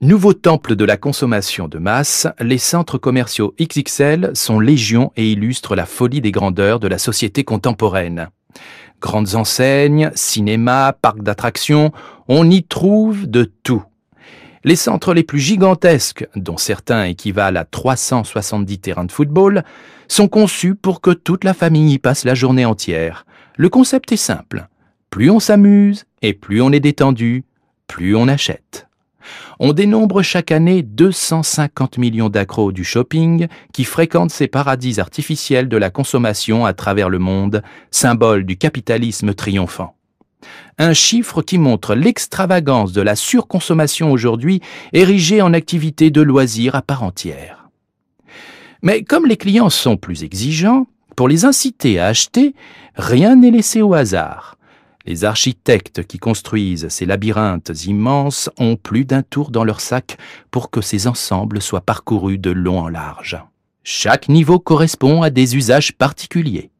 Nouveau temple de la consommation de masse, les centres commerciaux XXL sont légion et illustrent la folie des grandeurs de la société contemporaine. Grandes enseignes, cinémas, parcs d'attractions, on y trouve de tout. Les centres les plus gigantesques, dont certains équivalent à 370 terrains de football, sont conçus pour que toute la famille y passe la journée entière. Le concept est simple. Plus on s'amuse et plus on est détendu, plus on achète. On dénombre chaque année 250 millions d'accros du shopping qui fréquentent ces paradis artificiels de la consommation à travers le monde, symbole du capitalisme triomphant. Un chiffre qui montre l'extravagance de la surconsommation aujourd'hui érigée en activité de loisir à part entière. Mais comme les clients sont plus exigeants, pour les inciter à acheter, rien n'est laissé au hasard. Les architectes qui construisent ces labyrinthes immenses ont plus d'un tour dans leur sac pour que ces ensembles soient parcourus de long en large. Chaque niveau correspond à des usages particuliers.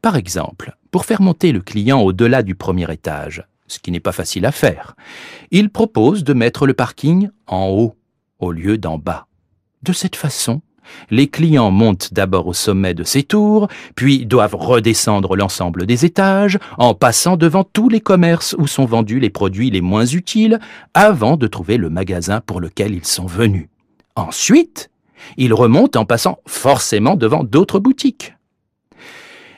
Par exemple, pour faire monter le client au-delà du premier étage, ce qui n'est pas facile à faire, il propose de mettre le parking en haut au lieu d'en bas. De cette façon, les clients montent d'abord au sommet de ces tours, puis doivent redescendre l'ensemble des étages, en passant devant tous les commerces où sont vendus les produits les moins utiles, avant de trouver le magasin pour lequel ils sont venus. Ensuite, ils remontent en passant forcément devant d'autres boutiques.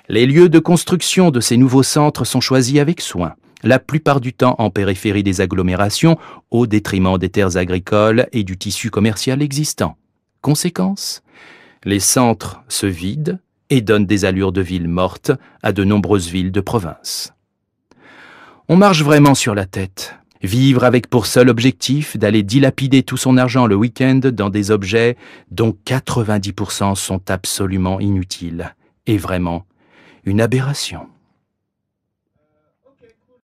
Les lieux de construction de ces nouveaux centres sont choisis avec soin, la plupart du temps en périphérie des agglomérations, au détriment des terres agricoles et du tissu commercial existant. Conséquence Les centres se vident et donnent des allures de villes mortes à de nombreuses villes de province. On marche vraiment sur la tête. Vivre avec pour seul objectif d'aller dilapider tout son argent le week-end dans des objets dont 90% sont absolument inutiles, est vraiment une aberration.